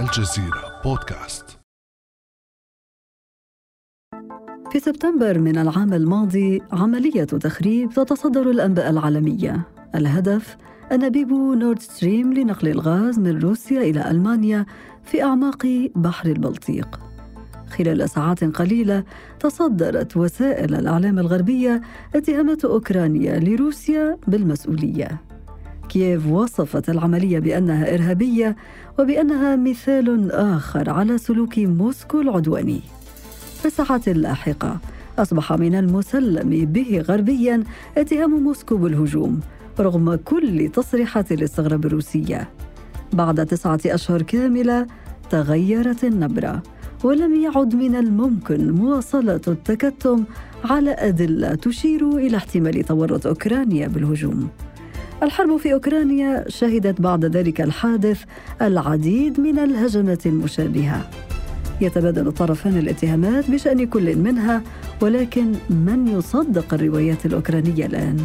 الجزيرة بودكاست. في سبتمبر من العام الماضي عملية تخريب تتصدر الأنباء العالمية. الهدف أنابيب نورد ستريم لنقل الغاز من روسيا إلى ألمانيا في أعماق بحر البلطيق. خلال ساعات قليلة تصدرت وسائل الإعلام الغربية اتهامات أوكرانيا لروسيا بالمسؤولية. كييف وصفت العملية بأنها إرهابية وبأنها مثال آخر على سلوك موسكو العدواني؟ في الساعات اللاحقة أصبح من المسلم به غربيا اتهام موسكو بالهجوم رغم كل تصريحات الاستغراب الروسية. بعد تسعة أشهر كاملة تغيرت النبرة ولم يعد من الممكن مواصلة التكتم على أدلة تشير إلى احتمال تورط أوكرانيا بالهجوم. الحرب في أوكرانيا شهدت بعد ذلك الحادث العديد من الهجمات المشابهة يتبادل الطرفان الاتهامات بشأن كل منها ولكن من يصدق الروايات الأوكرانية الآن؟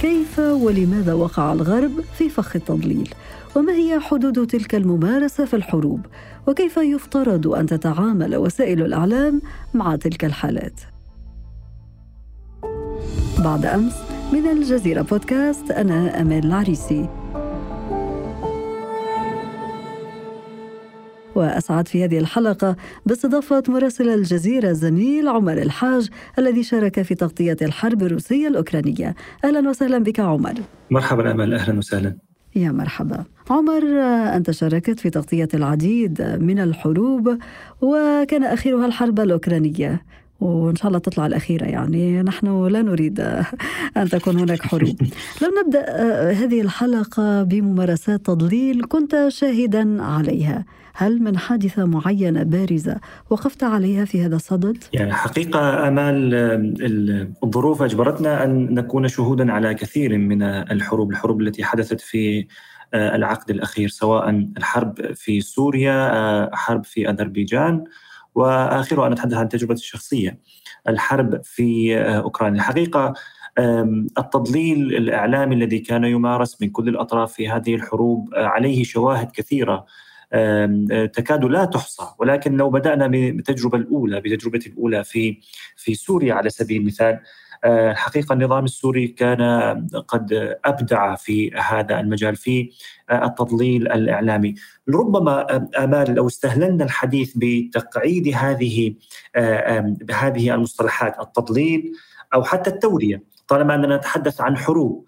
كيف ولماذا وقع الغرب في فخ التضليل؟ وما هي حدود تلك الممارسة في الحروب؟ وكيف يفترض أن تتعامل وسائل الإعلام مع تلك الحالات؟ بعد أمس من الجزيرة بودكاست أنا أمال العريسي. وأسعد في هذه الحلقة باستضافة مراسل الجزيرة زميل عمر الحاج الذي شارك في تغطية الحرب الروسية الأوكرانية. أهلا وسهلا بك عمر. مرحبا أمل أهلا وسهلا. يا مرحبا. عمر أنت شاركت في تغطية العديد من الحروب وكان آخرها الحرب الأوكرانية. وإن شاء الله تطلع الأخيرة يعني. نحن لا نريد أن تكون هناك حروب. لو نبدأ هذه الحلقة بممارسات تضليل كنت شاهدا عليها. هل من حادثة معينة بارزة وقفت عليها في هذا الصدد؟ يعني حقيقة أمال الظروف أجبرتنا أن نكون شهودا على كثير من الحروب الحروب التي حدثت في آه، العقد الأخير سواء الحرب في سوريا آه، حرب في أذربيجان واخرها أنا اتحدث عن تجربتي الشخصية. الحرب في آه، أوكرانيا. الحقيقة التضليل الإعلامي الذي كان يمارس من كل الأطراف في هذه الحروب عليه شواهد كثيرة تكاد لا تحصى. ولكن لو بدأنا بالتجربه الأولى بتجربتي الأولى في في سوريا على سبيل المثال آه، الحقيقة النظام السوري كان قد أبدع في هذا المجال في آه، التضليل الإعلامي، ربما آمال لو استهللنا الحديث بتقعيد هذه آه، بهذه المصطلحات التضليل أو حتى التوريه، طالما أننا نتحدث عن حروب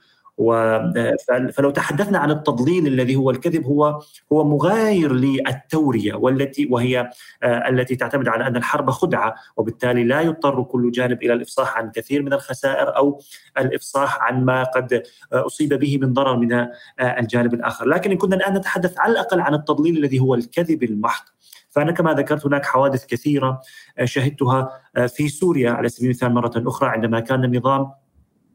فلو تحدثنا عن التضليل الذي هو الكذب هو هو مغاير للتورية والتي وهي آه، التي تعتمد على أن الحرب خدعة وبالتالي لا يضطر كل جانب إلى الإفصاح عن كثير من الخسائر أو الإفصاح عن ما قد آه، أصيب به من ضرر من آه، الجانب الآخر، لكن إن كنا الآن نتحدث على الأقل عن التضليل الذي هو الكذب المحض. فأنا كما ذكرت هناك حوادث كثيرة شهدتها في سوريا على سبيل المثال مرة أخرى عندما كان النظام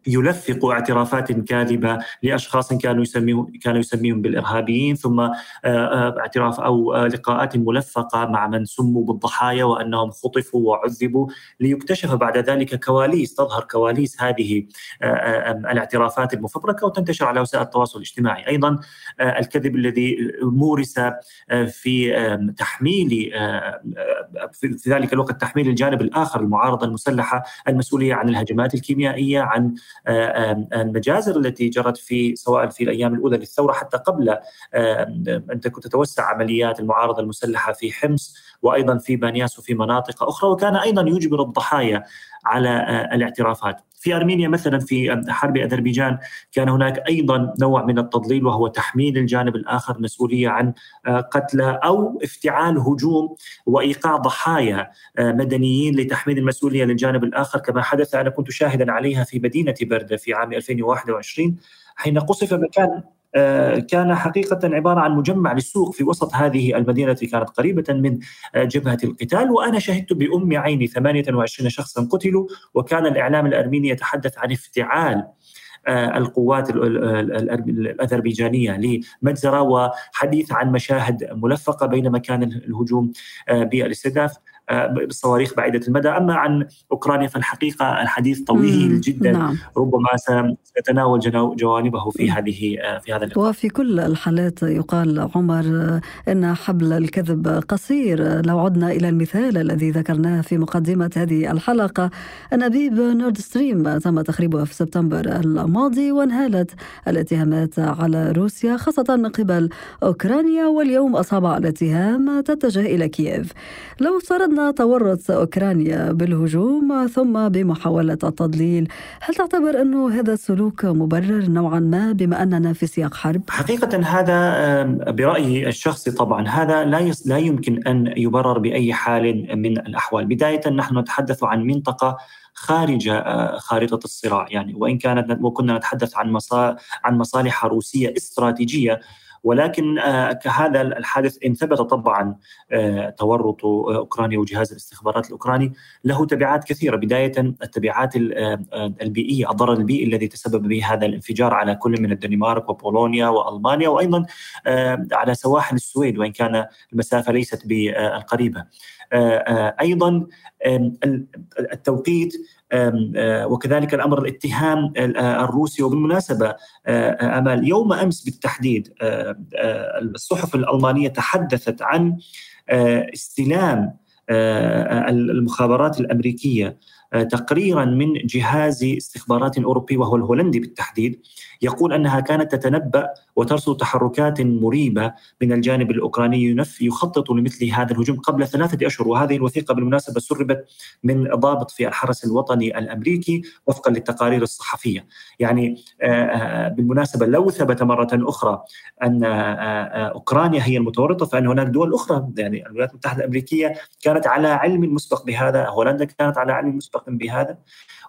يلفق اعترافات كاذبة لأشخاص كانوا يسميهم كانوا يسميهم بالإرهابيين ثم اعتراف أو لقاءات ملفقة مع من سموا بالضحايا وأنهم خطفوا وعذبوا ليكتشف بعد ذلك كواليس تظهر كواليس هذه الاعترافات المفبركة وتنتشر على وسائل التواصل الاجتماعي، أيضا الكذب الذي مورس في تحميل في ذلك الوقت تحميل الجانب الآخر المعارضة المسلحة المسؤولية عن الهجمات الكيميائية عن المجازر التي جرت في سواء في الأيام الأولى للثورة حتى قبل ان تتوسع عمليات المعارضة المسلحة في حمص وأيضا في بانياس وفي مناطق أخرى وكان أيضا يجبر الضحايا على آه، الاعترافات. في أرمينيا مثلا في حرب أذربيجان كان هناك أيضا نوع من التضليل وهو تحميل الجانب الآخر مسؤولية عن آه، قتلى أو افتعال هجوم وإيقاع ضحايا آه، مدنيين لتحميل المسؤولية للجانب الآخر. كما حدث أنا كنت شاهدا عليها في مدينة برده في عام 2021 حين قصف مكان كان حقيقة عبارة عن مجمع للسوق في وسط هذه المدينة التي كانت قريبة من آه، جبهة القتال وأنا شهدت بأم عيني 28 شخصا قتلوا وكان الإعلام الأرميني يتحدث عن افتعال آه، القوات الأذربيجانية لمجزرة وحديث عن مشاهد ملفقة بينما كان الهجوم بالاستهداف بالصواريخ بعيدة المدى. أما عن أوكرانيا فالحقيقة الحديث طويل جدا. نعم. ربما سنتناول جوانبه في هذه في هذا اللقاء. وفي كل الحالات يقال عمر إن حبل الكذب قصير. لو عدنا إلى المثال الذي ذكرناه في مقدمة هذه الحلقة انابيب نورد ستريم تم تخريبها في سبتمبر الماضي وانهالت الاتهامات على روسيا خاصة من قبل أوكرانيا واليوم اصابع الاتهام تتجه إلى كييف. لو افترضنا تورط أوكرانيا بالهجوم ثم بمحاولة التضليل. هل تعتبر انه هذا السلوك مبرر نوعا ما بما أننا في سياق حرب؟ حقيقة هذا برأيي الشخصي طبعا هذا لا لا يمكن أن يبرر بأي حال من الأحوال. بداية نحن نتحدث عن منطقة خارج آه، خارطة الصراع يعني وإن كانت وكنا نتحدث عن عن مصالح روسية استراتيجية ولكن آه، هذا الحادث إن ثبت طبعا آه، تورط أوكرانيا وجهاز الاستخبارات الأوكراني له تبعات كثيرة. بداية التبعات البيئية الضرر البيئي الذي تسبب به هذا الانفجار على كل من الدنمارك وبولونيا وألمانيا وأيضا على سواحل السويد وإن كان المسافة ليست بالقريبة. أيضا التوقيت وكذلك الأمر الاتهام الروسي وبالمناسبة أمال يوم أمس بالتحديد الصحف الألمانية تحدثت عن استلام المخابرات الأمريكية آه، تقريرا من جهاز استخبارات أوروبي وهو الهولندي بالتحديد يقول أنها كانت تتنبأ وترصد تحركات مريبة من الجانب الأوكراني يخطط لمثل هذا الهجوم قبل ثلاثة أشهر وهذه الوثيقة بالمناسبة سربت من ضابط في الحرس الوطني الأمريكي وفقا للتقارير الصحفية. يعني آه، آه، بالمناسبة لو ثبت مرة أخرى أن أوكرانيا هي المتورطة فان هناك دول أخرى؟ يعني الولايات المتحدة الأمريكية كانت على علم مسبق بهذا هولندا كانت على علم مسبق بهذا.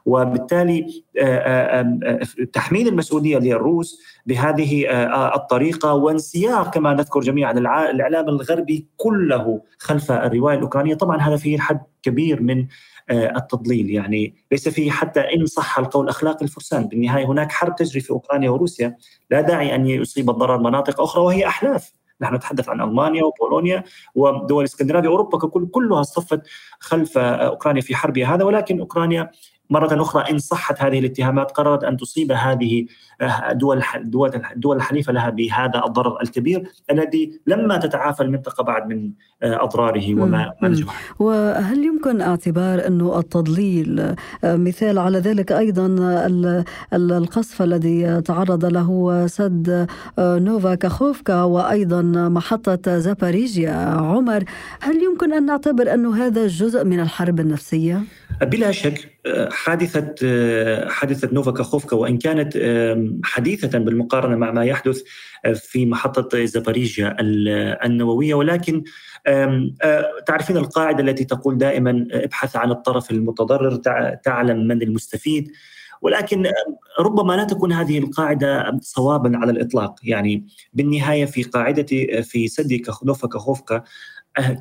وبالتالي آه، آه، آه، تحميل المسؤولية للروس بهذه الطريقة وانسياق كما نذكر جميعا الإعلام الغربي كله خلف الروايه الأوكرانية. طبعا هذا فيه حد كبير من التضليل. يعني ليس فيه حتى إن صح القول أخلاق الفرسان. بالنهاية هناك حرب تجري في أوكرانيا وروسيا. لا داعي أن يصيب الضرر مناطق أخرى وهي أحلاف. نحن نتحدث عن ألمانيا وبولونيا ودول إسكندنافيا. أوروبا ككل كلها صفت خلف أوكرانيا في حربها هذا. ولكن أوكرانيا مرة أخرى إن صحت هذه الاتهامات قررت أن تصيب هذه آه، دول الدول الحليفة لها بهذا الضرر الكبير الذي لما تتعافى المنطقة بعد من آه، أضراره وما وهل يمكن اعتبار أنه التضليل آه، مثال على ذلك أيضا القصف الذي تعرض له سد نوفا كاخوفكا وأيضا محطة زاباريجيا؟ عمر هل يمكن أن نعتبر أنه هذا جزء من الحرب النفسية؟ بلا شك حادثة حادثة نوفا كاخوفكا وإن كانت حديثة بالمقارنة مع ما يحدث في محطة زاباريجيا النووية. ولكن تعرفين القاعدة التي تقول دائما ابحث عن الطرف المتضرر تعلم من المستفيد. ولكن ربما لا تكون هذه القاعدة صوابا على الإطلاق. يعني بالنهاية في قاعدة في سد نوفا كاخوفكا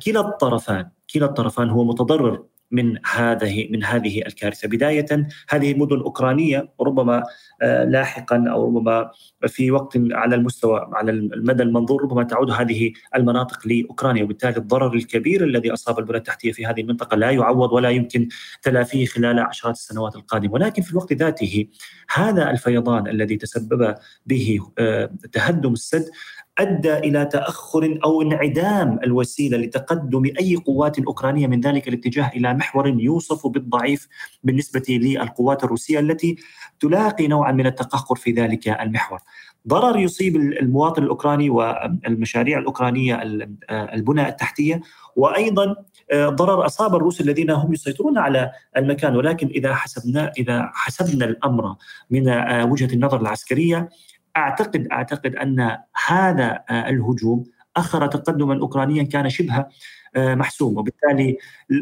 كلا الطرفان كلا الطرفان هو متضرر. من هذه من هذه الكارثة. بداية هذه مدن أوكرانية ربما آه، لاحقا أو ربما في وقت على المستوى على المدى المنظور ربما تعود هذه المناطق لأوكرانيا. وبالتالي الضرر الكبير الذي أصاب البنى التحتية في هذه المنطقة لا يعوض ولا يمكن تلافيه خلال عشرات السنوات القادمة. ولكن في الوقت ذاته هذا الفيضان الذي تسبب به آه، تهدم السد أدى إلى تأخر أو انعدام الوسيلة لتقدم أي قوات أوكرانية من ذلك الاتجاه إلى محور يوصف بالضعيف بالنسبة للقوات الروسية التي تلاقي نوعا من التقهقر في ذلك المحور. ضرر يصيب المواطن الأوكراني والمشاريع الأوكرانية البنى التحتية وأيضا ضرر أصاب الروس الذين هم يسيطرون على المكان ولكن إذا حسبنا إذا حسبنا الأمر من وجهة النظر العسكرية أعتقد أعتقد أن هذا آه، الهجوم أخر تقدما اوكرانيا كان شبه آه، محسوم وبالتالي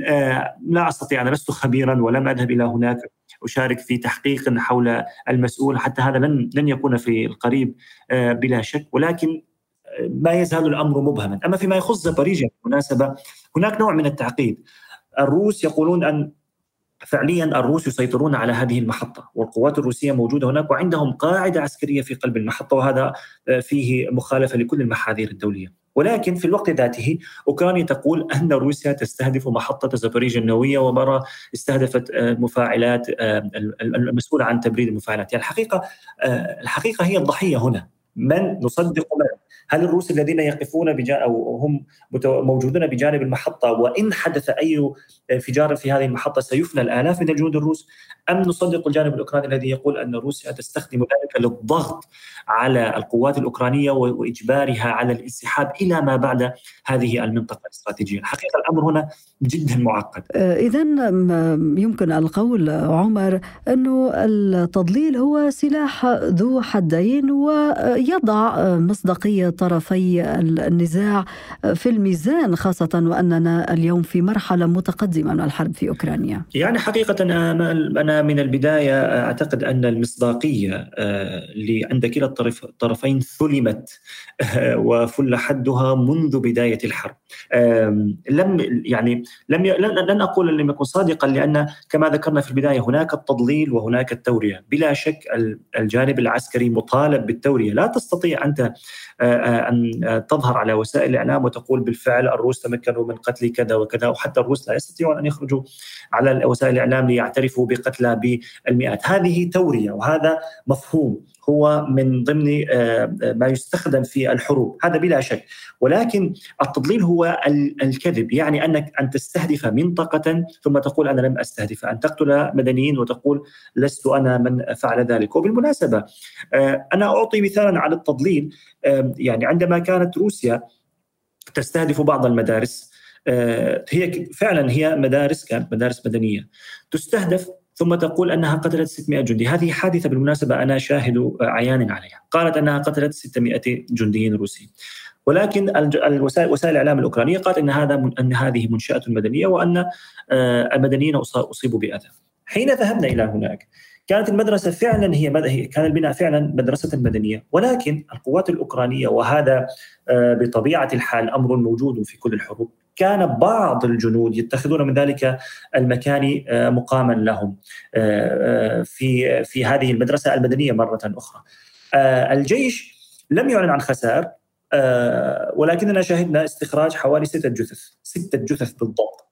آه، لا أستطيع أنا لست خبيرا ولم أذهب إلى هناك أشارك في تحقيق حول المسؤول حتى هذا لن لن يكون في القريب بلا شك ولكن ما يزال الأمر مبهما، أما فيما يخص زاباريجيا بالمناسبة هناك نوع من التعقيد. الروس يقولون أن فعليا الروس يسيطرون على هذه المحطة والقوات الروسية موجودة هناك وعندهم قاعدة عسكرية في قلب المحطة وهذا فيه مخالفة لكل المحاذير الدولية. ولكن في الوقت ذاته أوكرانيا تقول أن روسيا تستهدف محطة زابوريجيا النووية ومره استهدفت مفاعلات المسؤوله عن تبريد المفاعلات يعني الحقيقة الحقيقة هي الضحية هنا. من نصدق من هل الروس الذين يقفون بجانب أو هم موجودون بجانب المحطة وإن حدث أي انفجار في هذه المحطة سيفنى الآلاف من الجنود الروس؟ أم نصدق الجانب الأوكراني الذي يقول أن روسيا تستخدم ذلك للضغط على القوات الأوكرانية وإجبارها على الانسحاب إلى ما بعد هذه المنطقة الاستراتيجية، الحقيقة الأمر هنا جدا معقد. آه، اذا يمكن القول عمر أنه التضليل هو سلاح ذو حدين ويضع مصداقية طرفي النزاع في الميزان خاصة وأننا اليوم في مرحلة متقدمة من الحرب في أوكرانيا. يعني حقيقة أنا من البداية أعتقد أن المصداقية آه، اللي عند كلا الطرفين ثلمت آه، وفل حدها منذ بداية الحرب. لم يعني لم لن أقول لم يكن صادقا لأن كما ذكرنا في البداية هناك التضليل وهناك التورية، بلا شك الجانب العسكري مطالب بالتورية، لا تستطيع أنت آه، آه، أن تظهر على وسائل الإعلام وتقول بالفعل الروس تمكنوا من قتل كذا وكذا وحتى الروس لا يستطيعون أن يخرجوا على وسائل الإعلام ليعترفوا بقتلى بالمئات، هذه تورية وهذا مفهوم. هو من ضمن آه، ما يستخدم في الحروب. هذا بلا شك. ولكن التضليل هو الكذب. يعني أنك أن تستهدف منطقة ثم تقول أنا لم أستهدف. أن تقتل مدنيين وتقول لست أنا من فعل ذلك. وبالمناسبة آه، أنا أعطي مثالا على التضليل. يعني عندما كانت روسيا تستهدف بعض المدارس آه، هي فعلا هي مدارس كانت مدارس مدنية تستهدف ثم تقول أنها قتلت 600 جندي، هذه حادثة بالمناسبة أنا شاهد عيان عليها، قالت أنها قتلت 600 جندي روسي. ولكن وسائل الإعلام الأوكرانية قالت إن هذا إن هذه منشاه مدنية وأن آه، المدنيين أصيبوا بأذى. حين ذهبنا إلى هناك كانت المدرسة فعلا هي كان البناء فعلا مدرسة مدنية ولكن القوات الأوكرانية وهذا آه، بطبيعة الحال أمر موجود في كل الحروب كان بعض الجنود يتخذون من ذلك المكان آه، مقاما لهم في في هذه المدرسة المدنية مرة أخرى. الجيش لم يعلن عن خسائر آه، ولكننا شهدنا استخراج حوالي ستة جثث ستة جثث بالضبط.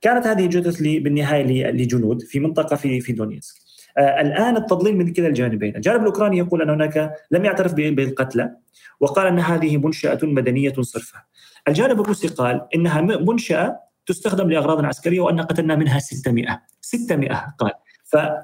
كانت هذه الجثث بالنهاية لجنود في منطقة في في دونيتسك. آه، الآن التضليل من كلا الجانبين. الجانب الأوكراني يقول أن هناك لم يعترف بالقتلى وقال أن هذه منشأة مدنية صرفة الجانب الروسي قال إنها منشأة تستخدم لأغراض عسكرية وأن قتلنا منها 600 600 قال.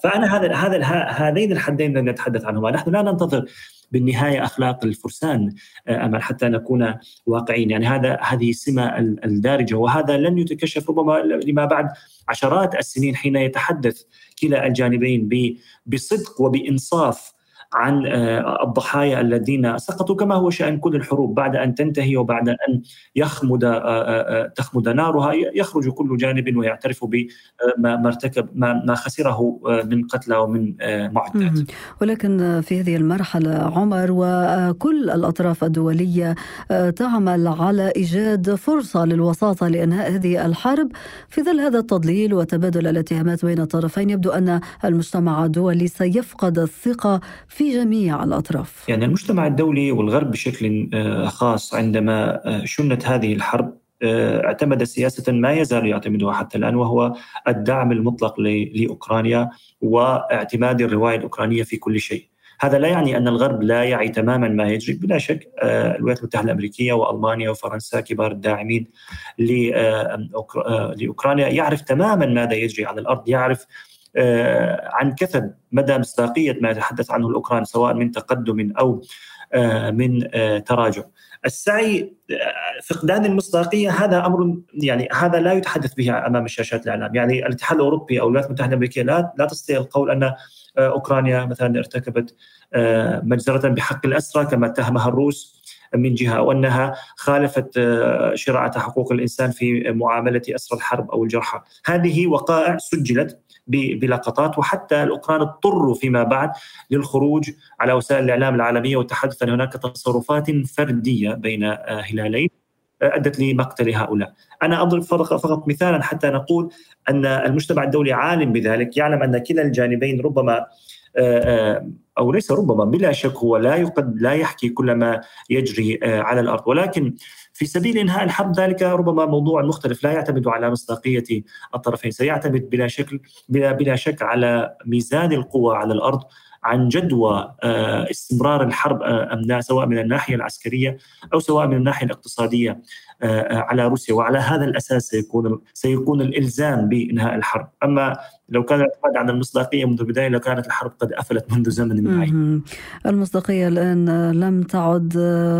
فأنا هذا هذا هذين الحدين لن نتحدث عنهما، نحن لا ننتظر بالنهاية أخلاق الفرسان آه، أمل حتى نكون واقعيين، يعني هذا هذه السمه الدارجة. وهذا لن يتكشف ربما لما بعد عشرات السنين حين يتحدث كلا الجانبين بصدق وبإنصاف عن آه، الضحايا الذين سقطوا كما هو شأن كل الحروب. بعد أن تنتهي وبعد أن يخمد آه، تخمد نارها يخرج كل جانب ويعترف بما ارتكب ما خسره من قتلى ومن معدات. ولكن في هذه المرحلة عمر وكل الأطراف الدولية تعمل على إيجاد فرصة للوساطة لإنهاء هذه الحرب. في ظل هذا التضليل وتبادل الاتهامات بين الطرفين يبدو أن المجتمع الدولي سيفقد الثقة في جميع الأطراف. يعني المجتمع الدولي والغرب بشكل آه، خاص عندما آه، شنت هذه الحرب آه، اعتمد سياسة ما يزال يعتمدها حتى الآن وهو الدعم المطلق لأوكرانيا واعتماد الرواية الأوكرانية في كل شيء. هذا لا يعني أن الغرب لا يعي تماما ما يجري بلا شك الولايات المتحدة الأمريكية وألمانيا وفرنسا كبار الداعمين لأوكرانيا يعرف تماما ماذا يجري على الأرض يعرف عن كثب مدى مصداقيه ما يتحدث عنه الأوكران سواء من تقدم أو آه، من آه، تراجع. السعي فقدان المصداقية هذا أمر يعني هذا لا يتحدث به أمام الشاشات الإعلام، يعني الاتحاد الأوروبي أو الولايات المتحدة الأمريكية لا لا تستطيع القول أن أوكرانيا مثلا ارتكبت مجزرة بحق الأسرى كما اتهمها الروس من جهة أو أنها خالفت شرعه حقوق الإنسان في معاملة أسرى الحرب أو الجرحى، هذه وقائع سجلت بلقطات وحتى الأوكران اضطروا فيما بعد للخروج على وسائل الإعلام العالمية والتحدث ان هناك تصرفات فردية بين آه، هلالين أدت لمقتل هؤلاء. أنا أضرب فقط مثالا حتى نقول أن المجتمع الدولي عالم بذلك، يعلم أن كلا الجانبين ربما أو ليس ربما بلا شك هو لا يقد لا يحكي كل ما يجري على الأرض. ولكن في سبيل انهاء الحرب ذلك ربما موضوع مختلف. لا يعتمد على مصداقية الطرفين سيعتمد بلا شكل بلا بلا شك على ميزان القوى على الأرض عن جدوى آه، استمرار الحرب آه، أم لا سواء من الناحية العسكرية أو سواء من الناحية الاقتصادية. آه، على روسيا وعلى هذا الأساس سيكون سيكون الإلزام بإنهاء الحرب، أما لو كان الاعتماد على المصداقية منذ البداية لكانت الحرب قد أفلت منذ زمن معين. المصداقية الآن لم تعد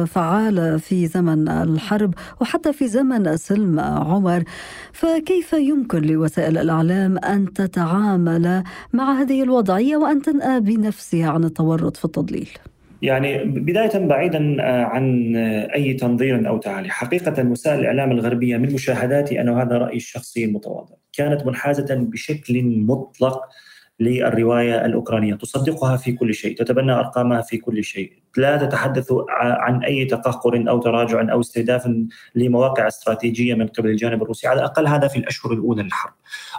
فعالة في زمن الحرب وحتى في زمن السلم عمر، فكيف يمكن لوسائل الإعلام أن تتعامل مع هذه الوضعية وأن تنأى بنفسها عن التورط في التضليل؟ يعني بداية بعيدا آه، عن آه، أي تنظير أو تعالي. حقيقة وسائل الإعلام الغربية من مشاهداتي أنا وهذا رأيي الشخصي المتواضع. كانت منحازة بشكل مطلق للرواية الأوكرانية، تصدقها في كل شيء، تتبنى أرقامها في كل شيء، لا تتحدث عن أي تقهقر أو تراجع أو استهداف لمواقع استراتيجية من قبل الجانب الروسي، على الأقل هذا في الأشهر الأولى للحرب.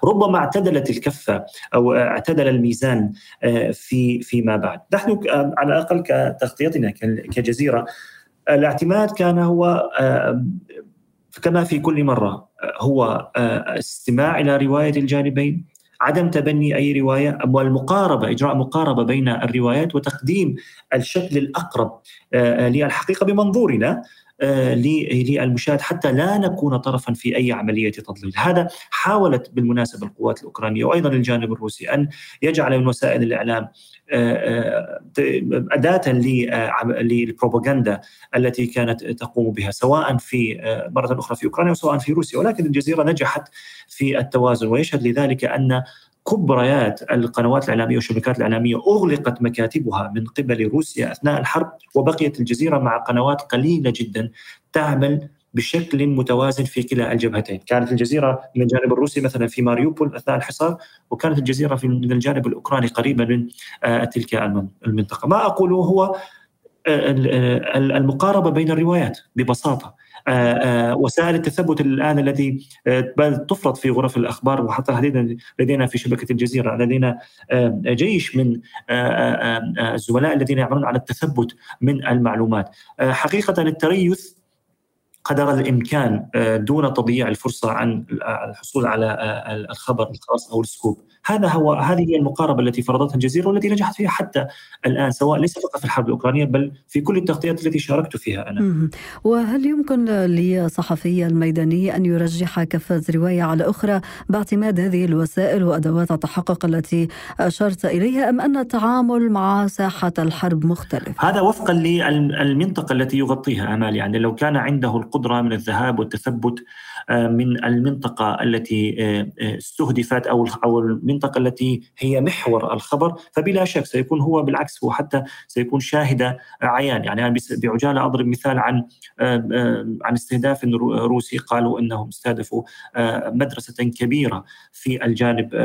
ربما اعتدلت الكفة أو اعتدل الميزان آه، في فيما بعد، نحن على الأقل كتغطيتنا كجزيرة الاعتماد كان هو آه، كما في كل مرة هو آه، استماع إلى رواية الجانبين. عدم تبني أي رواية والمقاربة إجراء مقاربة بين الروايات وتقديم الشكل الأقرب آه، آه، للحقيقة بمنظورنا. للمشاهد حتى لا نكون طرفا في أي عملية تضليل، هذا حاولت بالمناسبة القوات الأوكرانية وأيضا الجانب الروسي أن يجعل من وسائل الإعلام أداة للبروباغندا التي كانت تقوم بها سواء في مرة أخرى في أوكرانيا وسواء في روسيا. ولكن الجزيرة نجحت في التوازن ويشهد لذلك أن كبريات القنوات الإعلامية والشبكات الإعلامية أغلقت مكاتبها من قبل روسيا أثناء الحرب وبقيت الجزيرة مع قنوات قليلة جدا تعمل بشكل متوازن في كلا الجبهتين، كانت الجزيرة من الجانب الروسي مثلا في ماريوبول أثناء الحصار، وكانت الجزيرة في من الجانب الأوكراني قريبا من آه، تلك المنطقة، ما أقوله هو آه، آه، المقاربة بين الروايات ببساطة. آه، وسائل التثبت الآن الذي آه، تفرض في غرف الأخبار وحتى لدينا في شبكة الجزيرة لدينا جيش من الزملاء الذين يعملون على التثبت من المعلومات. حقيقة التريث قدر الإمكان دون تضييع الفرصة عن الحصول على الخبر الخاص أو السكوب. هذا هو هذه هي المقاربة التي فرضتها الجزيرة والتي نجحت فيها حتى الآن سواء ليس فقط في الحرب الأوكرانية بل في كل التغطيات التي شاركت فيها أنا. وهل يمكن لصحفي الميداني أن يرجح كفه رواية على أخرى باعتماد هذه الوسائل وأدوات التحقق التي أشرت إليها أم أن التعامل مع ساحة الحرب مختلف؟ هذا وفقا للمنطقه التي يغطيها أمال يعني لو كان عنده القدرة من الذهاب والتثبت من المنطقة التي آه، آه، استهدفت أو أو المنطقة التي هي محور الخبر فبلا شك سيكون هو بالعكس هو حتى سيكون شاهد عيان. يعني أنا بعجالة أضرب مثال عن عن استهداف روسي. قالوا إنهم استهدفوا مدرسة كبيرة في الجانب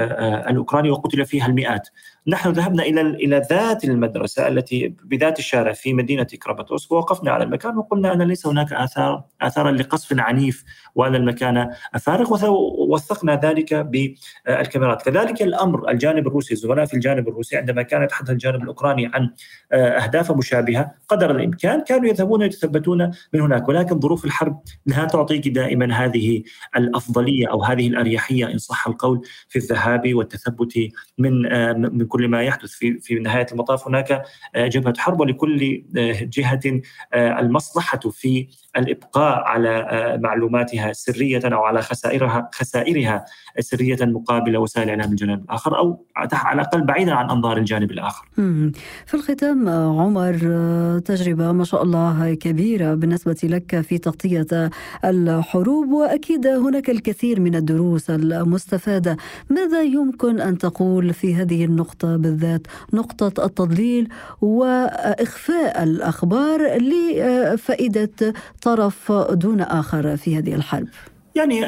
الأوكراني وقتل فيها المئات. نحن ذهبنا إلى إلى ذات المدرسة التي بذات الشارع في مدينة كراباتوسك ووقفنا على المكان وقلنا ان ليس هناك آثار اثارا لقصف عنيف وأن المكان فارغ ووثقنا ذلك بالكاميرات، كذلك الأمر الجانب الروسي الزملاء في الجانب الروسي عندما كان يتحدث الجانب الأوكراني عن آه، أهداف مشابهة قدر الإمكان كانوا يذهبون يتثبتون من هناك. ولكن ظروف الحرب لا تعطيك دائما هذه الأفضلية أو هذه الأريحية إن صح القول في الذهاب والتثبت من آه، من كل ما يحدث في في نهاية المطاف هناك آه، جبهة حرب ولكل جهة المصلحة في الإبقاء على معلوماتها سرية أو على خسائرها خسائرها سرية مقابل وسائل اعلام الجانب الآخر أو على الأقل بعيدا عن أنظار الجانب الآخر. في الختام عمر تجربة ما شاء الله كبيرة بالنسبة لك في تغطية الحروب وأكيد هناك الكثير من الدروس المستفادة، ماذا يمكن أن تقول في هذه النقطة بالذات؟ نقطة التضليل وإخفاء الأخبار لفائدة طرف دون آخر في هذه الحرب؟ يعني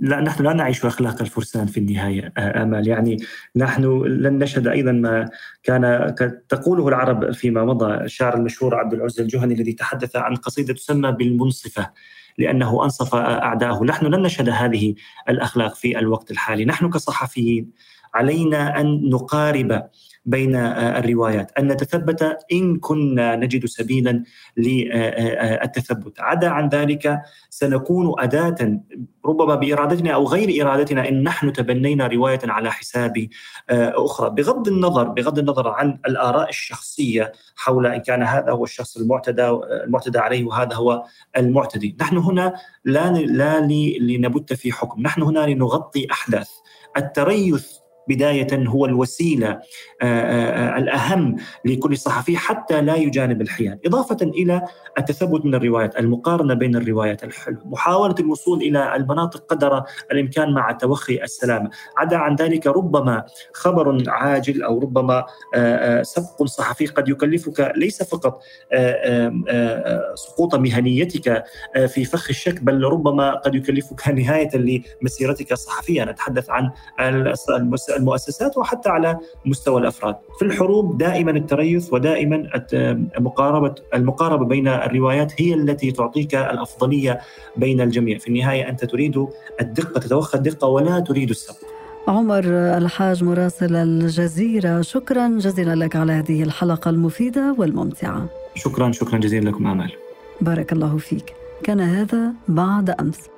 لا نحن لا نعيش أخلاق الفرسان في النهاية امال يعني نحن لن نشهد أيضا ما كان تقوله العرب فيما مضى الشاعر المشهور عبد العزى الجهني الذي تحدث عن قصيدة تسمى بالمنصفة لأنه أنصف أعداءه، نحن لن نشهد هذه الأخلاق في الوقت الحالي، نحن كصحفيين علينا أن نقارب بين آه، الروايات. أن نتثبت إن كنا نجد سبيلا للتثبت. عدا عن ذلك سنكون أداة ربما بإرادتنا أو غير إرادتنا إن نحن تبنينا رواية على حساب آه، أخرى. بغض النظر بغض النظر عن الآراء الشخصية حول إن كان هذا هو الشخص المعتدى المعتدى عليه وهذا هو المعتدي. نحن هنا لا لا لنبت في حكم. نحن هنا لنغطي أحداث. التريث بداية هو الوسيلة آه، آه، آه، الأهم لكل صحفي حتى لا يجانب الحياد إضافة إلى التثبت من الروايات المقارنة بين الروايات محاولة الوصول إلى المناطق قدر الإمكان مع توخي السلامة عدا عن ذلك ربما خبر عاجل أو ربما سبق صحفي قد يكلفك ليس فقط سقوط مهنيتك في فخ الشك بل ربما قد يكلفك نهاية لمسيرتك الصحفية. نتحدث عن المؤسسات وحتى على مستوى الأفراد. في الحروب دائما التريث ودائما مقاربه المقاربة بين الروايات هي التي تعطيك الأفضلية بين الجميع، في النهاية أنت تريد الدقة تتوخى الدقة ولا تريد السبق. عمر الحاج مراسل الجزيرة شكرا جزيلا لك على هذه الحلقة المفيدة والممتعة. شكرا شكرا جزيلا لكم آمال. بارك الله فيك. كان هذا بعد أمس.